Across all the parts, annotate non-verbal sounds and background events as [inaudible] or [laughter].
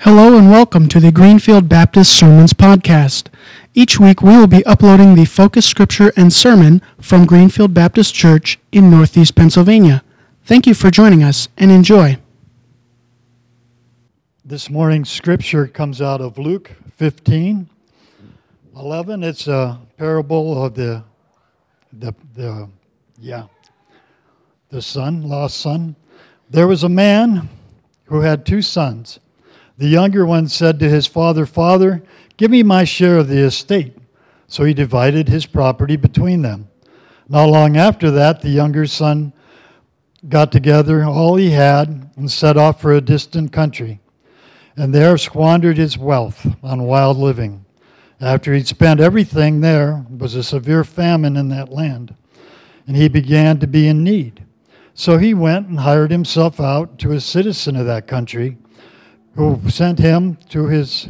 Hello and welcome to the Greenfield Baptist Sermons Podcast. Each week we will be uploading the focus scripture and sermon from Greenfield Baptist Church in Northeast Pennsylvania. Thank you for joining us and enjoy. This morning's scripture comes out of Luke 15 11. It's a parable of the, the, the yeah, the son, lost son. There was a man who had two sons. The younger one said to his father, Father, give me my share of the estate. So he divided his property between them. Not long after that, the younger son got together all he had and set off for a distant country, and there squandered his wealth on wild living. After he'd spent everything, there was a severe famine in that land, and he began to be in need. So he went and hired himself out to a citizen of that country who sent him to his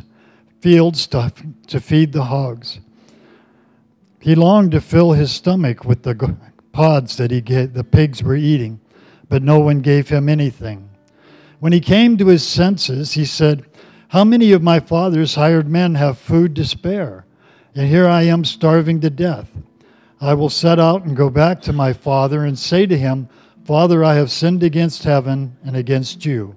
fields to, to feed the hogs. He longed to fill his stomach with the pods that he the pigs were eating, but no one gave him anything. When he came to his senses, he said, How many of my father's hired men have food to spare? And here I am starving to death. I will set out and go back to my father and say to him, Father, I have sinned against heaven and against you.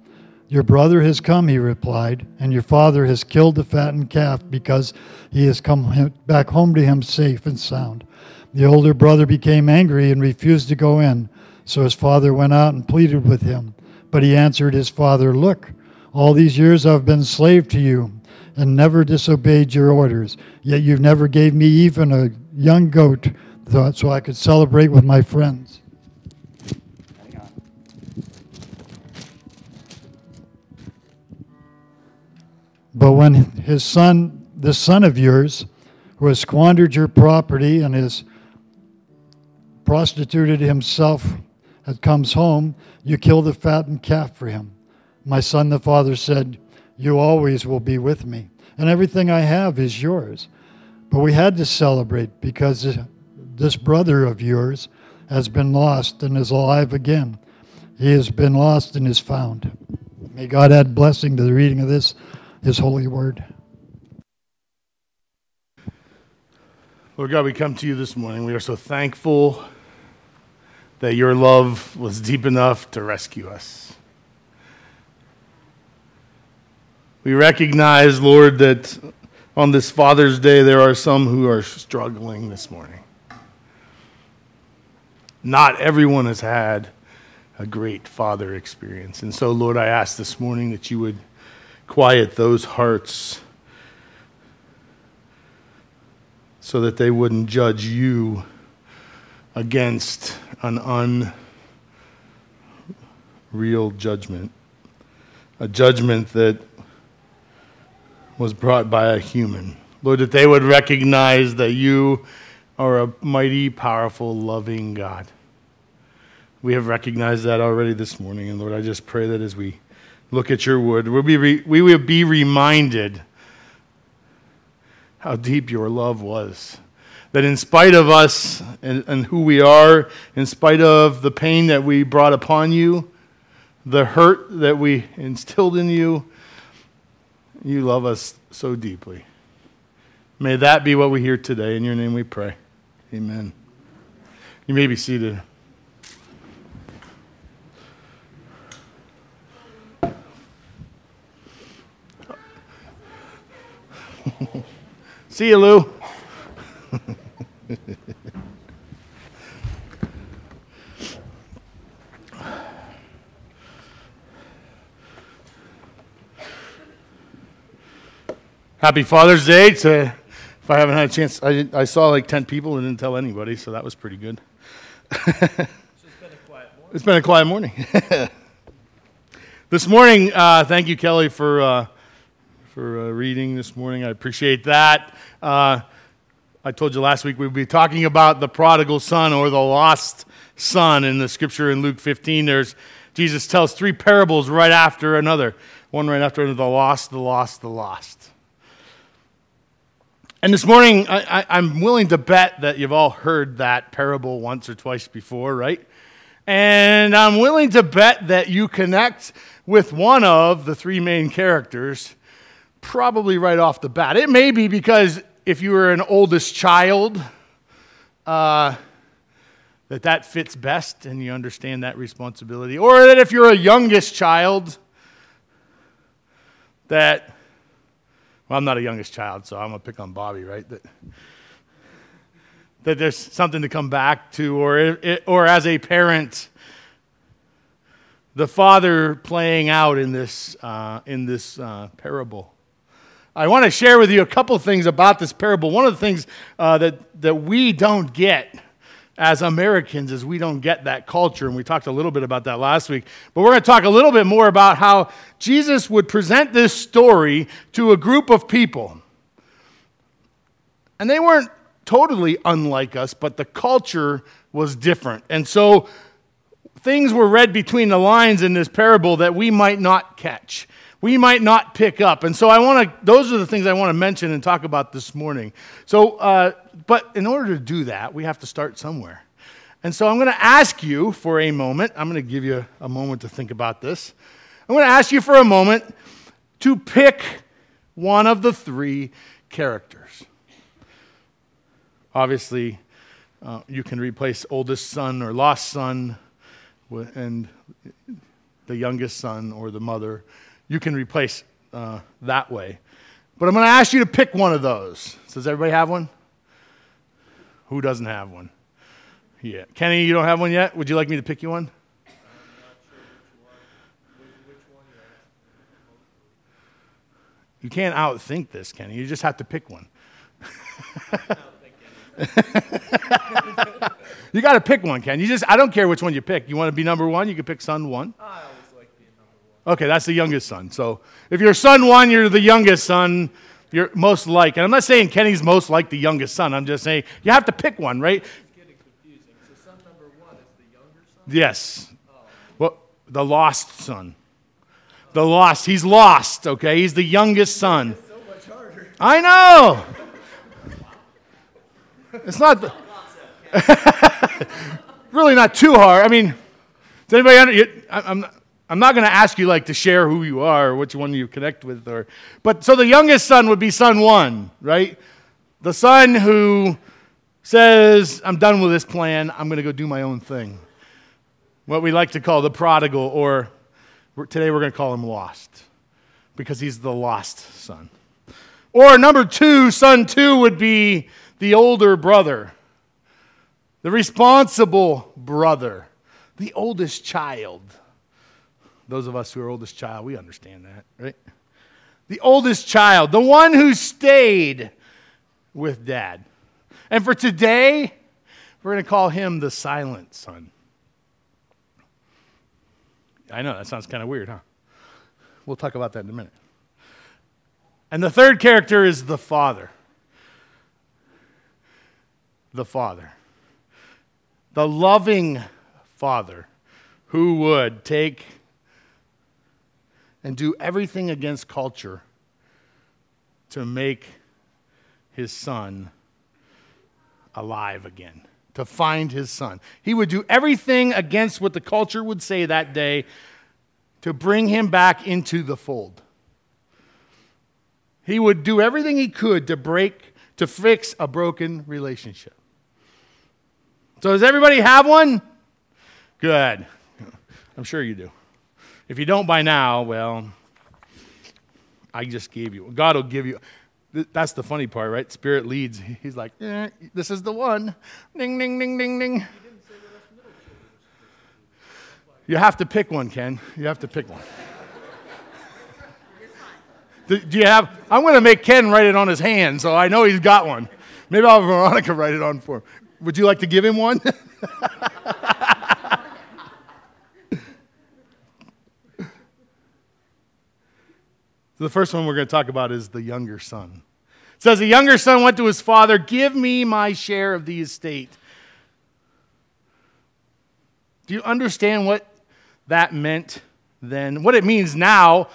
Your brother has come, he replied, and your father has killed the fattened calf because he has come back home to him safe and sound. The older brother became angry and refused to go in. So his father went out and pleaded with him. But he answered his father, Look, all these years I've been slave to you and never disobeyed your orders. Yet you've never gave me even a young goat so I could celebrate with my friends. But when his son, the son of yours, who has squandered your property and has prostituted himself, and comes home, you kill the fattened calf for him. My son, the father said, You always will be with me, and everything I have is yours. But we had to celebrate because this brother of yours has been lost and is alive again. He has been lost and is found. May God add blessing to the reading of this his holy word. Lord God, we come to you this morning. We are so thankful that your love was deep enough to rescue us. We recognize, Lord, that on this Father's Day there are some who are struggling this morning. Not everyone has had a great father experience. And so, Lord, I ask this morning that you would quiet those hearts so that they wouldn't judge you against an unreal judgment, a judgment that was brought by a human. Lord, that they would recognize that you are a mighty, powerful, loving God. We have recognized that already this morning. And Lord, I just pray that as we look at your wood, we'll be re- we will be reminded how deep your love was. That in spite of us and, and who we are, in spite of the pain that we brought upon you, the hurt that we instilled in you, you love us so deeply. May that be what we hear today. In your name we pray. Amen. You may be seated. See you, Lou. Happy Father's Day to, if I haven't had a chance, I, I saw like 10 people and didn't tell anybody, so that was pretty good. [laughs] it's been a quiet morning. [laughs] this morning, uh, thank you, Kelly, for, uh, for uh, reading this morning. I appreciate that. Uh, I told you last week we'd be talking about the prodigal son or the lost son in the scripture in Luke 15. There's Jesus tells three parables right after another. One right after another, the lost, the lost, the lost. And this morning, I, am willing to bet that you've all heard that parable once or twice before, right? And I'm willing to bet that you connect with one of the three main characters probably right off the bat. It may be because if you were an oldest child, uh, that that fits best and you understand that responsibility. Or that if you're a youngest child, that well, I'm not a youngest child, so I'm going to pick on Bobby, right? That, that there's something to come back to, or, it, or as a parent, the father playing out in this, uh, in this uh, parable. I want to share with you a couple things about this parable. One of the things uh, that, that we don't get as Americans is we don't get that culture, and we talked a little bit about that last week. But we're going to talk a little bit more about how Jesus would present this story to a group of people. And they weren't totally unlike us, but the culture was different. And so things were read between the lines in this parable that we might not catch we might not pick up. And so I want to, those are the things I want to mention and talk about this morning. So, uh, but in order to do that, we have to start somewhere. And so I'm going to ask you for a moment, I'm going to give you a moment to think about this. I'm going to ask you for a moment to pick one of the three characters. Obviously, uh, you can replace oldest son or lost son and the youngest son or the mother you can replace uh, that way. But I'm going to ask you to pick one of those. Does everybody have one? Who doesn't have one? Yeah. Kenny, you don't have one yet? Would you like me to pick you one? You can't outthink this, Kenny. You just have to pick one. [laughs] you got to pick one, Ken. You just I don't care which one you pick. You want to be number one, you can pick son one. Okay, that's the youngest son. So if you're son one, you're the youngest son. You're most like. And I'm not saying Kenny's most like the youngest son. I'm just saying you have to pick one, right? It's getting confusing. So son number one is the younger son? Yes. Oh. Well, the lost son. The lost. He's lost, okay? He's the youngest son. so much harder. I know. [laughs] It's not the, [laughs] really not too hard. I mean, does anybody under, I'm not, I'm not going to ask you like to share who you are or which one you connect with or but so the youngest son would be son 1, right? The son who says, "I'm done with this plan. I'm going to go do my own thing." What we like to call the prodigal or today we're going to call him lost because he's the lost son. Or number 2, son 2 would be the older brother. The responsible brother, the oldest child those of us who are oldest child, we understand that, right? The oldest child, the one who stayed with dad. And for today, we're going to call him the silent son. I know, that sounds kind of weird, huh? We'll talk about that in a minute. And the third character is the father. The father. The loving father who would take and do everything against culture to make his son alive again, to find his son. He would do everything against what the culture would say that day to bring him back into the fold. He would do everything he could to break, to fix a broken relationship. So, does everybody have one? Good. I'm sure you do. If you don't by now, well, I just gave you. God will give you. that's the funny part, right? Spirit leads. [laughs] He's like, eh, this is the one. Ding, ding, ding, ding, ding. You have to pick one, Ken. You have to pick one. [laughs] do, do you have? I'm going to make Ken write it on his hand, so I know he's got one. Maybe I'll have Veronica write it on for him. Would you like to give him one? [laughs] the first one we're going to talk about is the younger son. It says, The younger son went to his father, Give me my share of the estate. Do you understand what that meant then? What it means now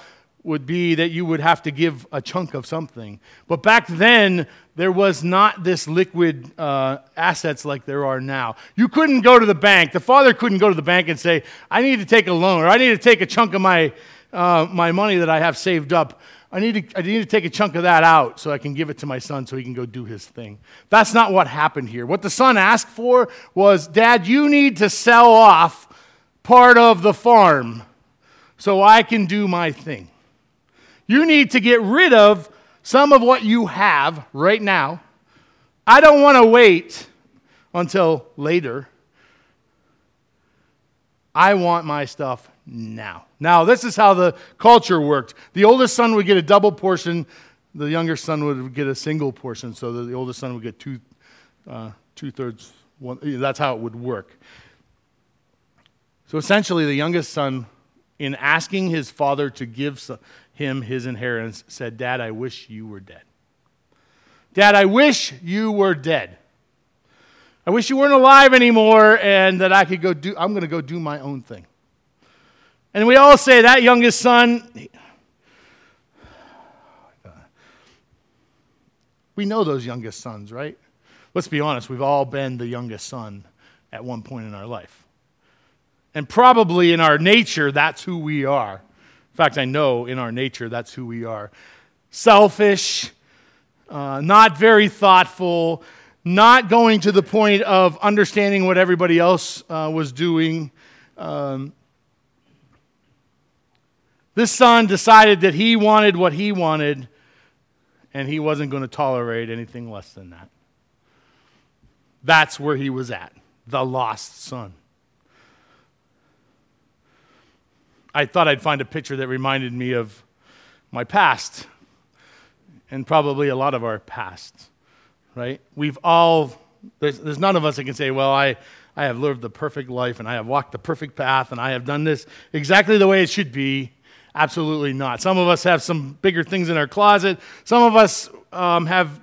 would be that you would have to give a chunk of something. But back then, there was not this liquid uh, assets like there are now. You couldn't go to the bank. The father couldn't go to the bank and say, I need to take a loan or I need to take a chunk of my uh, my money that I have saved up. I need, to, I need to take a chunk of that out so I can give it to my son so he can go do his thing. That's not what happened here. What the son asked for was, Dad, you need to sell off part of the farm so I can do my thing. You need to get rid of some of what you have right now. I don't want to wait until later. I want my stuff now. Now, this is how the culture worked. The oldest son would get a double portion, the younger son would get a single portion, so the oldest son would get two, uh, two thirds. One, that's how it would work. So essentially, the youngest son, in asking his father to give him his inheritance, said, Dad, I wish you were dead. Dad, I wish you were dead. I wish you weren't alive anymore and that I could go do, I'm going to go do my own thing. And we all say that youngest son, we know those youngest sons, right? Let's be honest, we've all been the youngest son at one point in our life. And probably in our nature, that's who we are. In fact, I know in our nature, that's who we are. Selfish, uh, not very thoughtful, not going to the point of understanding what everybody else uh, was doing. Um, this son decided that he wanted what he wanted, and he wasn't going to tolerate anything less than that. That's where he was at, the lost son. I thought I'd find a picture that reminded me of my past, and probably a lot of our past, right? We've all, there's, there's none of us that can say, well, I, I have lived the perfect life, and I have walked the perfect path, and I have done this exactly the way it should be. Absolutely not. Some of us have some bigger things in our closet. Some of us um, have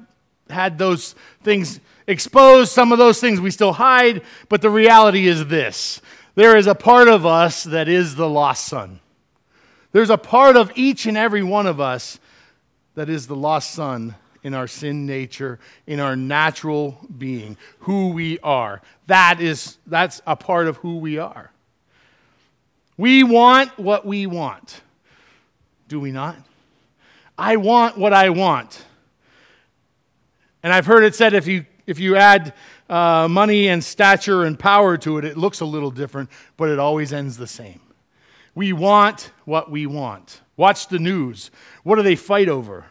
had those things exposed. Some of those things we still hide. But the reality is this there is a part of us that is the lost son. There's a part of each and every one of us that is the lost son in our sin nature, in our natural being, who we are. That is, that's a part of who we are. We want what we want do we not? I want what I want. And I've heard it said if you, if you add uh, money and stature and power to it, it looks a little different, but it always ends the same. We want what we want. Watch the news. What do they fight over?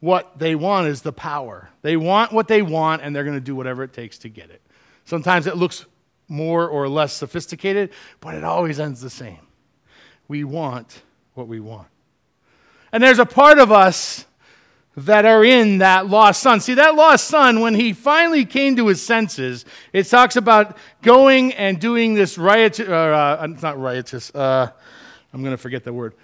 What they want is the power. They want what they want, and they're going to do whatever it takes to get it. Sometimes it looks more or less sophisticated, but it always ends the same we want what we want. And there's a part of us that are in that lost son. See, that lost son, when he finally came to his senses, it talks about going and doing this riotous, uh, uh, not riotous, uh, I'm going to forget the word.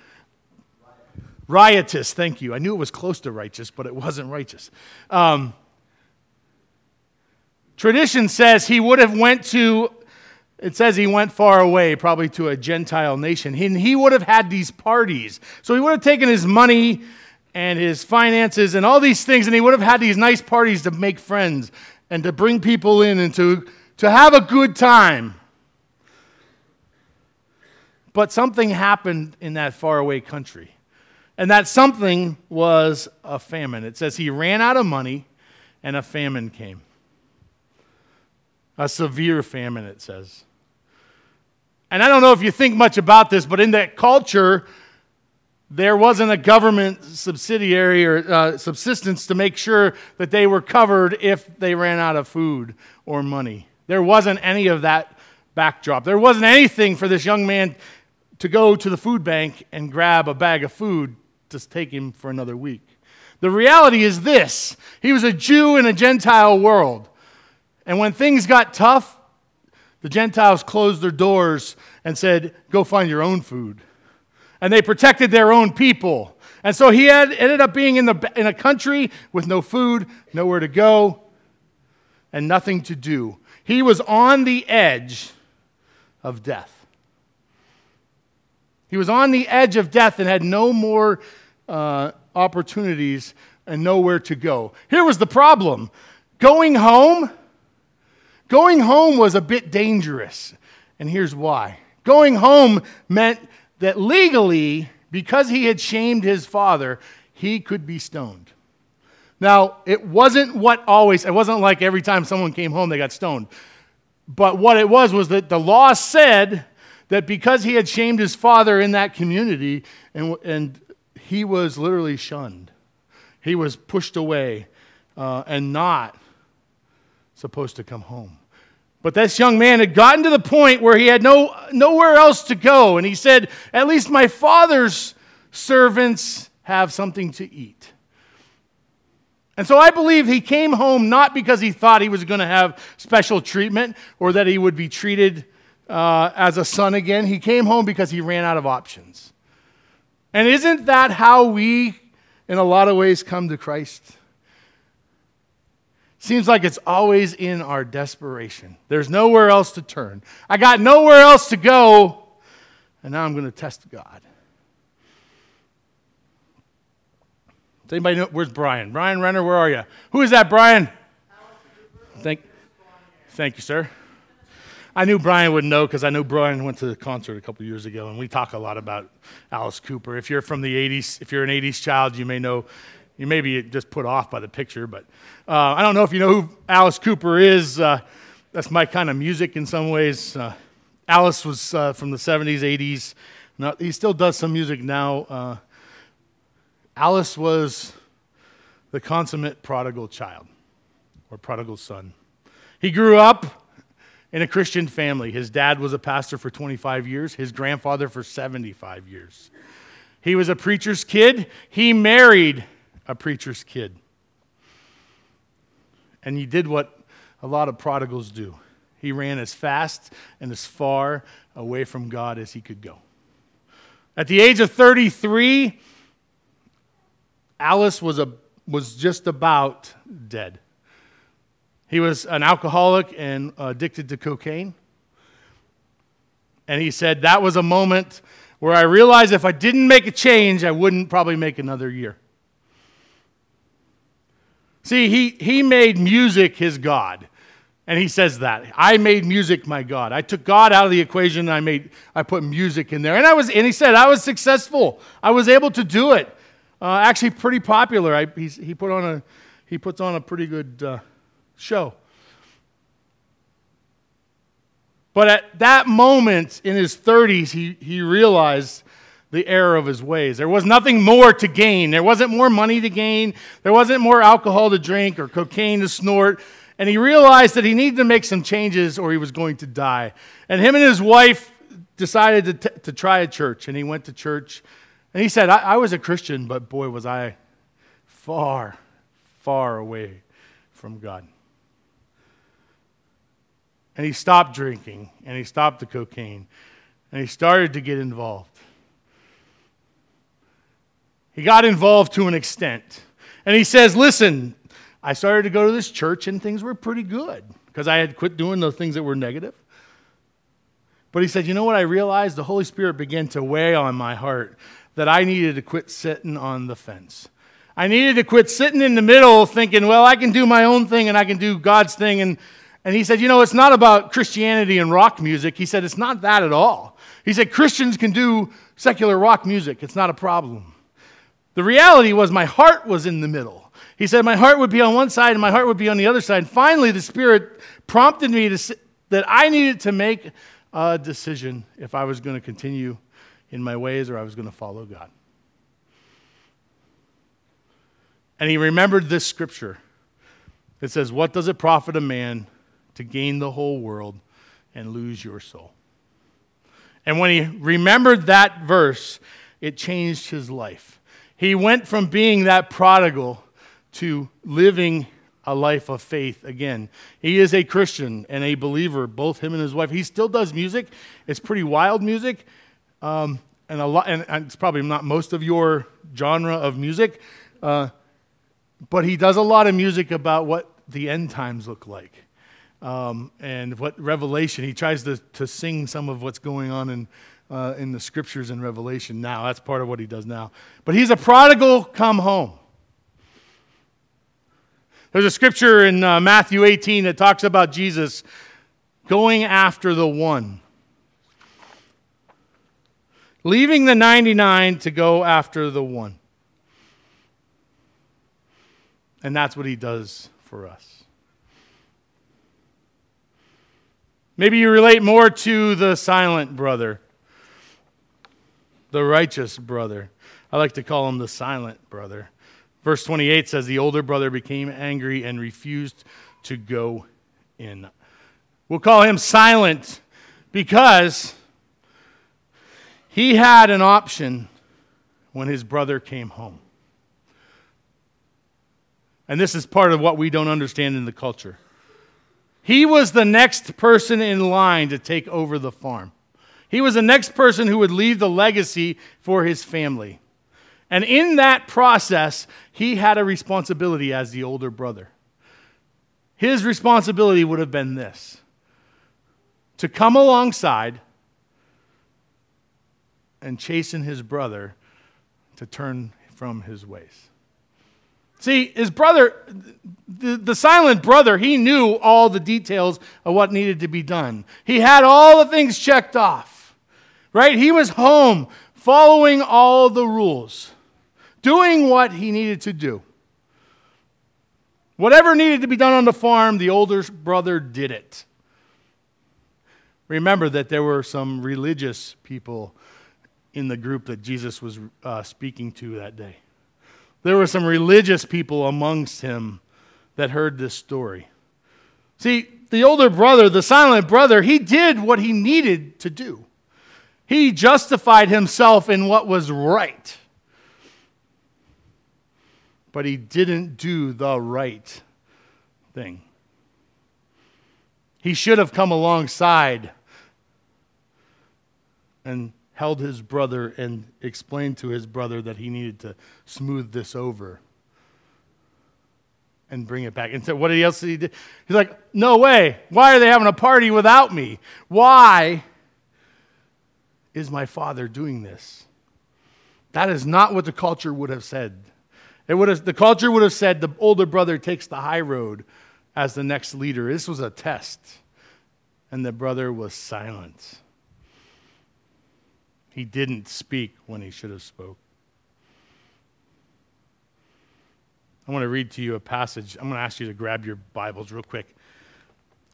Riotous, thank you. I knew it was close to righteous, but it wasn't righteous. Um, tradition says he would have went to it says he went far away, probably to a Gentile nation. He, he would have had these parties. So he would have taken his money and his finances and all these things, and he would have had these nice parties to make friends and to bring people in and to, to have a good time. But something happened in that faraway country. And that something was a famine. It says he ran out of money and a famine came. A severe famine, it says. And I don't know if you think much about this, but in that culture, there wasn't a government subsidiary or uh, subsistence to make sure that they were covered if they ran out of food or money. There wasn't any of that backdrop. There wasn't anything for this young man to go to the food bank and grab a bag of food to take him for another week. The reality is this he was a Jew in a Gentile world. And when things got tough, the Gentiles closed their doors and said, Go find your own food. And they protected their own people. And so he had, ended up being in, the, in a country with no food, nowhere to go, and nothing to do. He was on the edge of death. He was on the edge of death and had no more uh, opportunities and nowhere to go. Here was the problem going home, going home was a bit dangerous. And here's why going home meant that legally, because he had shamed his father, he could be stoned. Now, it wasn't what always, it wasn't like every time someone came home they got stoned. But what it was was that the law said that because he had shamed his father in that community and, and he was literally shunned, he was pushed away uh, and not supposed to come home. But this young man had gotten to the point where he had no, nowhere else to go. And he said, At least my father's servants have something to eat. And so I believe he came home not because he thought he was going to have special treatment or that he would be treated uh, as a son again. He came home because he ran out of options. And isn't that how we, in a lot of ways, come to Christ? Seems like it's always in our desperation. There's nowhere else to turn. I got nowhere else to go, and now I'm going to test God. Does anybody know? Where's Brian? Brian Renner, where are you? Who is that, Brian? Thank, thank you, sir. I knew Brian would know because I knew Brian went to the concert a couple years ago, and we talk a lot about Alice Cooper. If you're from the 80s, if you're an 80s child, you may know, you may be just put off by the picture, but uh, I don't know if you know who Alice Cooper is. Uh, that's my kind of music in some ways. Uh, Alice was uh, from the 70s, 80s. Now, he still does some music now. Uh, Alice was the consummate prodigal child or prodigal son. He grew up in a Christian family. His dad was a pastor for 25 years, his grandfather for 75 years. He was a preacher's kid. He married a preacher's kid. And he did what a lot of prodigals do he ran as fast and as far away from God as he could go. At the age of 33, Alice was, a, was just about dead. He was an alcoholic and addicted to cocaine. And he said, That was a moment where I realized if I didn't make a change, I wouldn't probably make another year. See, he, he made music his God. And he says that. I made music my God. I took God out of the equation and I made I put music in there. And I was and he said I was successful. I was able to do it. Uh, actually pretty popular. I, he put on a he puts on a pretty good uh, show. But at that moment in his 30s, he, he realized the error of his ways. There was nothing more to gain. There wasn't more money to gain. There wasn't more alcohol to drink or cocaine to snort. And he realized that he needed to make some changes or he was going to die. And him and his wife decided to, t- to try a church. And he went to church. And he said, I, I was a Christian, but boy, was I far, far away from God. And he stopped drinking and he stopped the cocaine and he started to get involved. He got involved to an extent. And he says, Listen, I started to go to this church and things were pretty good because I had quit doing the things that were negative. But he said, You know what I realized? The Holy Spirit began to weigh on my heart that I needed to quit sitting on the fence. I needed to quit sitting in the middle thinking, Well, I can do my own thing and I can do God's thing. And and he said, You know, it's not about Christianity and rock music. He said, It's not that at all. He said, Christians can do secular rock music, it's not a problem. The reality was, my heart was in the middle. He said, My heart would be on one side and my heart would be on the other side. And finally, the Spirit prompted me to, that I needed to make a decision if I was going to continue in my ways or I was going to follow God. And he remembered this scripture. It says, What does it profit a man to gain the whole world and lose your soul? And when he remembered that verse, it changed his life. He went from being that prodigal to living a life of faith again. He is a Christian and a believer, both him and his wife. He still does music. It's pretty wild music. Um, and, a lot, and, and it's probably not most of your genre of music, uh, but he does a lot of music about what the end times look like um, and what Revelation. He tries to, to sing some of what's going on in, uh, in the scriptures in Revelation now. That's part of what he does now. But he's a prodigal come home. There's a scripture in uh, Matthew 18 that talks about Jesus going after the one, leaving the 99 to go after the one. And that's what he does for us. Maybe you relate more to the silent brother, the righteous brother. I like to call him the silent brother. Verse 28 says, The older brother became angry and refused to go in. We'll call him silent because he had an option when his brother came home. And this is part of what we don't understand in the culture. He was the next person in line to take over the farm. He was the next person who would leave the legacy for his family. And in that process, he had a responsibility as the older brother. His responsibility would have been this to come alongside and chasten his brother to turn from his ways. See, his brother, the, the silent brother, he knew all the details of what needed to be done. He had all the things checked off, right? He was home following all the rules doing what he needed to do. Whatever needed to be done on the farm, the older brother did it. Remember that there were some religious people in the group that Jesus was uh, speaking to that day. There were some religious people amongst him that heard this story. See, the older brother, the silent brother, he did what he needed to do. He justified himself in what was right but he didn't do the right thing. He should have come alongside and held his brother and explained to his brother that he needed to smooth this over and bring it back. And so what else did he do? He's like, no way. Why are they having a party without me? Why is my father doing this? That is not what the culture would have said. It would have, the culture would have said the older brother takes the high road as the next leader. This was a test. And the brother was silent. He didn't speak when he should have spoke. I want to read to you a passage. I'm going to ask you to grab your Bibles real quick.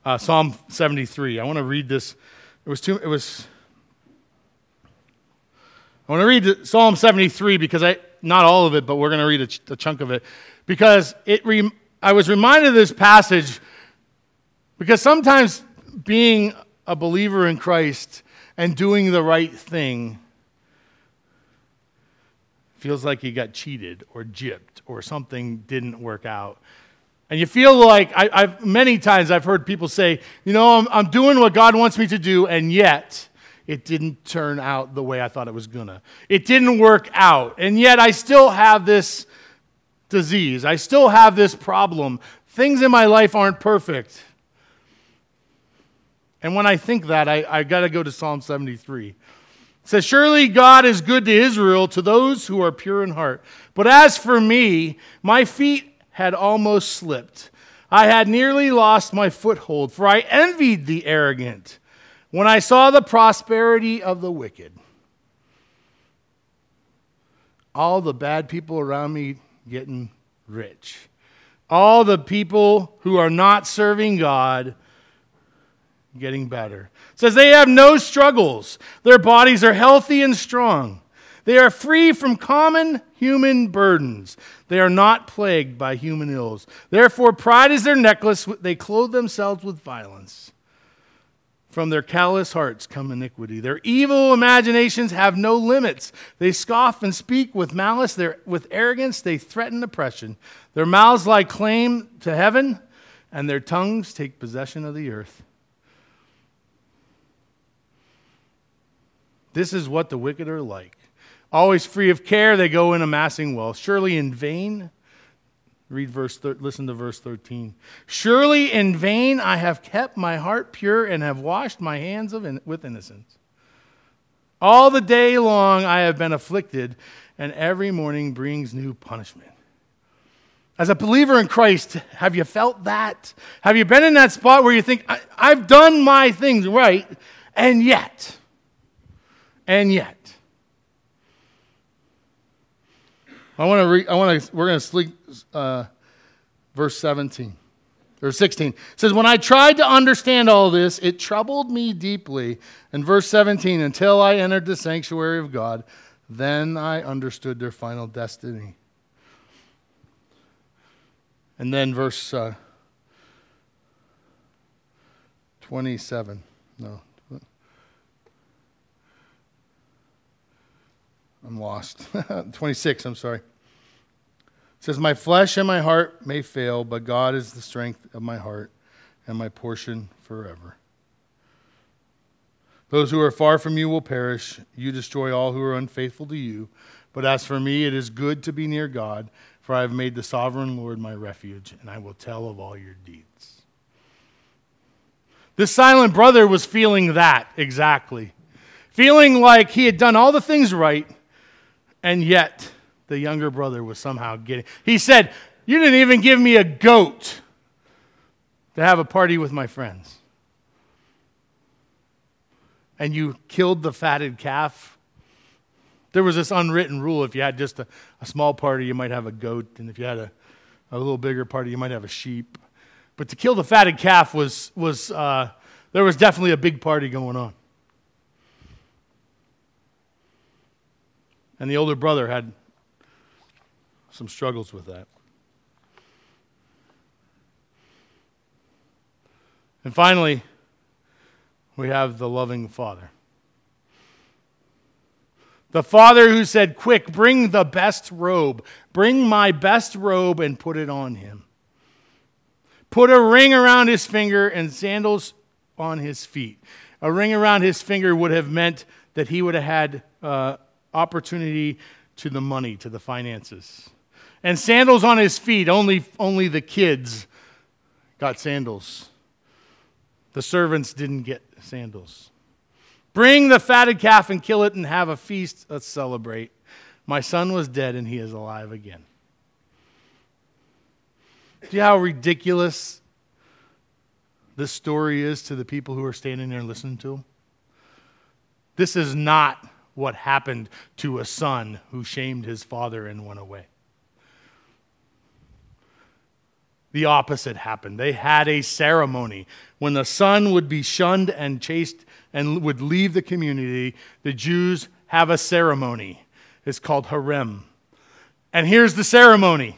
Uh, Psalm 73. I want to read this. It was too, it was I want to read Psalm 73 because I, not all of it, but we're going to read a, ch- a chunk of it. Because it re- I was reminded of this passage because sometimes being a believer in Christ and doing the right thing feels like you got cheated or gypped or something didn't work out. And you feel like, I, have many times I've heard people say, you know, I'm, I'm doing what God wants me to do, and yet it didn't turn out the way I thought it was to. It didn't work out. And yet I still have this disease. I still have this problem. Things in my life aren't perfect. And when I think that, I, I got to go to Psalm 73. It says, Surely God is good to Israel, to those who are pure in heart. But as for me, my feet had almost slipped. I had nearly lost my foothold, for I envied the arrogant when I saw the prosperity of the wicked, all the bad people around me getting rich, all the people who are not serving God getting better. It says they have no struggles. Their bodies are healthy and strong. They are free from common human burdens. They are not plagued by human ills. Therefore, pride is their necklace. They clothe themselves with violence. From their callous hearts come iniquity. Their evil imaginations have no limits. They scoff and speak with malice. With arrogance, they threaten oppression. Their mouths lie claim to heaven, and their tongues take possession of the earth. This is what the wicked are like. Always free of care, they go in amassing wealth. Surely in vain. Read verse thir- listen to verse 13. Surely in vain I have kept my heart pure and have washed my hands of in- with innocence. All the day long I have been afflicted, and every morning brings new punishment. As a believer in Christ, have you felt that? Have you been in that spot where you think, I've done my things right, and yet, and yet. I want to read, I want to, we're going to sleep, uh, verse 17 or 16. It says, When I tried to understand all this, it troubled me deeply. And verse 17, until I entered the sanctuary of God, then I understood their final destiny. And then verse uh, 27. No. I'm lost. [laughs] 26, I'm sorry. It says, My flesh and my heart may fail, but God is the strength of my heart and my portion forever. Those who are far from you will perish. You destroy all who are unfaithful to you. But as for me, it is good to be near God, for I have made the sovereign Lord my refuge, and I will tell of all your deeds. This silent brother was feeling that exactly. Feeling like he had done all the things right, and yet the younger brother was somehow getting. He said, You didn't even give me a goat to have a party with my friends. And you killed the fatted calf. There was this unwritten rule if you had just a, a small party, you might have a goat. And if you had a, a little bigger party, you might have a sheep. But to kill the fatted calf was, was uh, there was definitely a big party going on. And the older brother had some struggles with that. And finally, we have the loving father. The father who said, Quick, bring the best robe. Bring my best robe and put it on him. Put a ring around his finger and sandals on his feet. A ring around his finger would have meant that he would have had uh, opportunity to the money, to the finances. And sandals on his feet, only, only the kids got sandals. The servants didn't get sandals. Bring the fatted calf and kill it and have a feast. Let's celebrate. My son was dead and he is alive again. See how ridiculous this story is to the people who are standing there listening to him? This is not what happened to a son who shamed his father and went away. The opposite happened. They had a ceremony. When the son would be shunned and chased and would leave the community, the Jews have a ceremony. It's called herem. And here's the ceremony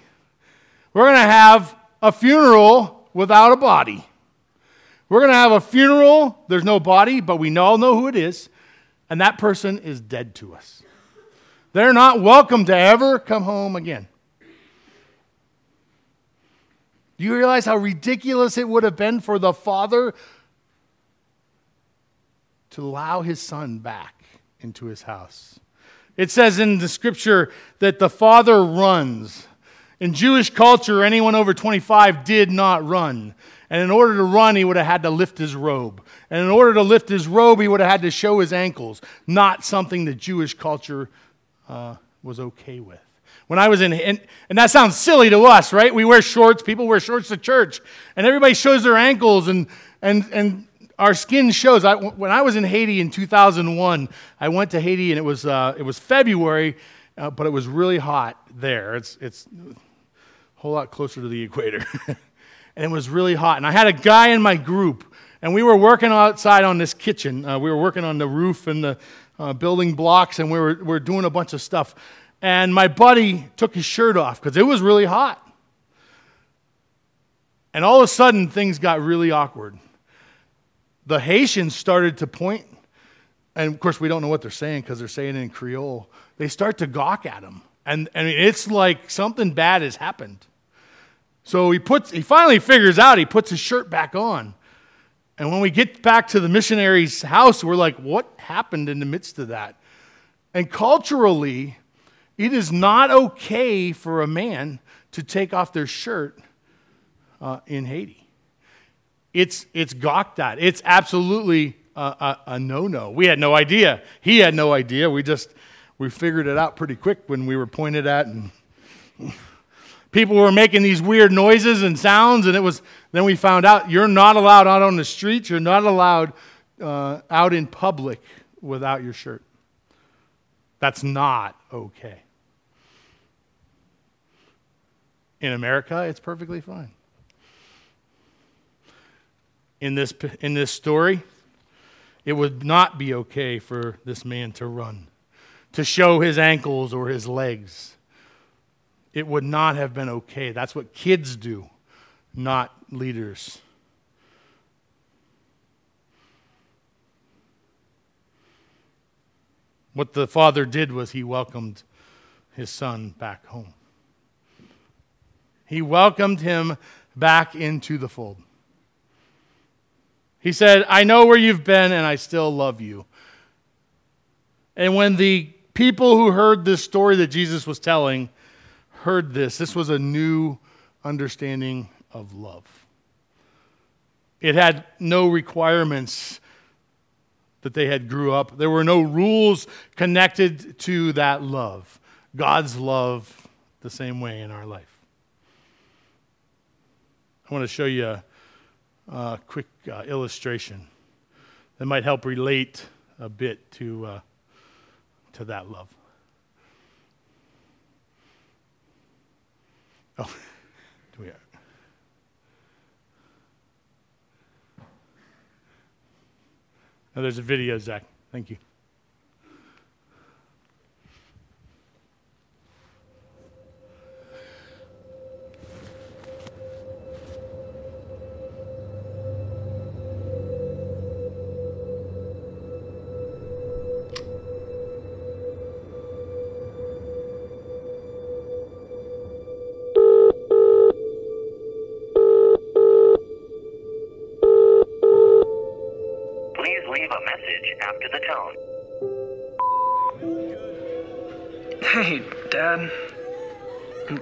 we're going to have a funeral without a body. We're going to have a funeral. There's no body, but we all know who it is. And that person is dead to us. They're not welcome to ever come home again. Do you realize how ridiculous it would have been for the father to allow his son back into his house? It says in the scripture that the father runs. In Jewish culture, anyone over 25 did not run. And in order to run, he would have had to lift his robe. And in order to lift his robe, he would have had to show his ankles. Not something that Jewish culture uh, was okay with. When I was in, and, and that sounds silly to us, right? We wear shorts, people wear shorts to church, and everybody shows their ankles, and, and, and our skin shows. I, when I was in Haiti in 2001, I went to Haiti, and it was, uh, it was February, uh, but it was really hot there. It's, it's a whole lot closer to the equator. [laughs] and it was really hot. And I had a guy in my group, And we were working outside on this kitchen. Uh, we were working on the roof and the uh, building blocks, and we were, we were doing a bunch of stuff. And my buddy took his shirt off because it was really hot. And all of a sudden, things got really awkward. The Haitians started to point, and of course, we don't know what they're saying because they're saying it in Creole. They start to gawk at him. And, and it's like something bad has happened. So he, puts, he finally figures out, he puts his shirt back on. And when we get back to the missionary's house, we're like, what happened in the midst of that? And culturally, it is not okay for a man to take off their shirt uh, in Haiti. It's, it's gawked at. It's absolutely a, a, a no no. We had no idea. He had no idea. We just we figured it out pretty quick when we were pointed at and [laughs] people were making these weird noises and sounds and it was then we found out you're not allowed out on the streets. You're not allowed uh, out in public without your shirt. That's not okay. In america it's perfectly fine. In this, in this story it would not be okay for this man to run to show his ankles or his legs. It would not have been okay. That's what kids do, not leaders. What the father did was he welcomed his son back home. He welcomed him back into the fold. He said, I know where you've been and I still love you. And when the people who heard this story that Jesus was telling heard this. This was a new understanding of love. It had no requirements that they had grew up. There were no rules connected to that love. God's love the same way in our life. I want to show you a, a quick uh, illustration that might help relate a bit to uh, to that love. Oh, [laughs] do we? Oh, there's a video, Zach. Thank you.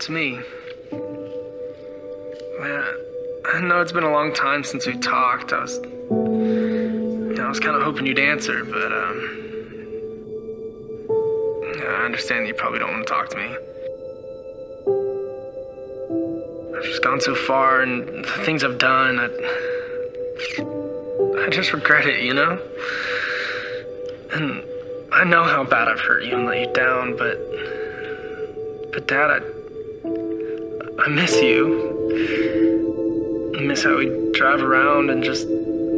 It's me. Man, I know it's been a long time since we talked. I was, you know, I was kind of hoping you'd answer, but um, I understand you probably don't want to talk to me. I've just gone so far, and the things I've done, I, I just regret it, you know. And I know how bad I've hurt you and let you down, but, but Dad, I. I miss you. I miss how we drive around and just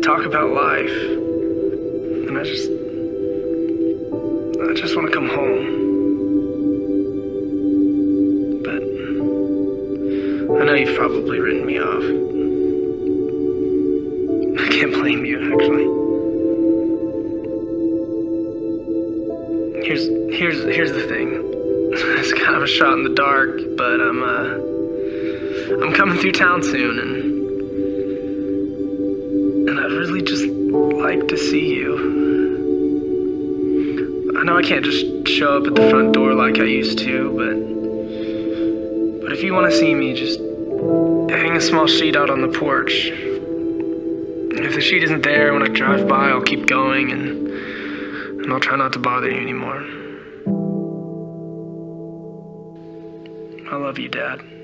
talk about life. And I just. I just want to come home. But. I know you've probably written me off. I can't blame you, actually. Here's the thing. [laughs] It's kind of a shot in the dark, but I'm uh I'm coming through town soon, and and I'd really just like to see you. I know I can't just show up at the front door like I used to, but but if you want to see me, just hang a small sheet out on the porch. If the sheet isn't there when I drive by, I'll keep going, and and I'll try not to bother you anymore. Love you, Dad.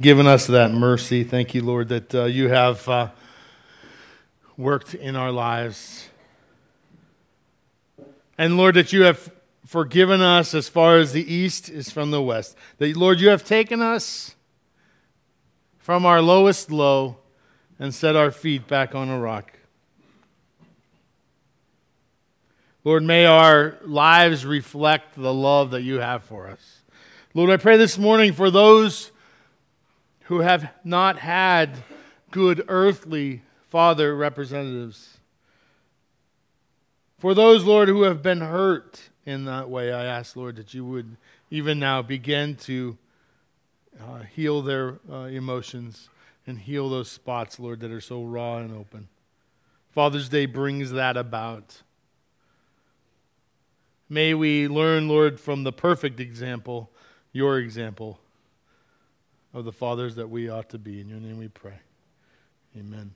Given us that mercy. Thank you, Lord, that uh, you have uh, worked in our lives. And Lord, that you have forgiven us as far as the east is from the west. That, Lord, you have taken us from our lowest low and set our feet back on a rock. Lord, may our lives reflect the love that you have for us. Lord, I pray this morning for those who have not had good earthly father representatives. For those, Lord, who have been hurt in that way, I ask, Lord, that you would even now begin to uh, heal their uh, emotions and heal those spots, Lord, that are so raw and open. Father's Day brings that about. May we learn, Lord, from the perfect example, your example of the fathers that we ought to be. In your name we pray. Amen.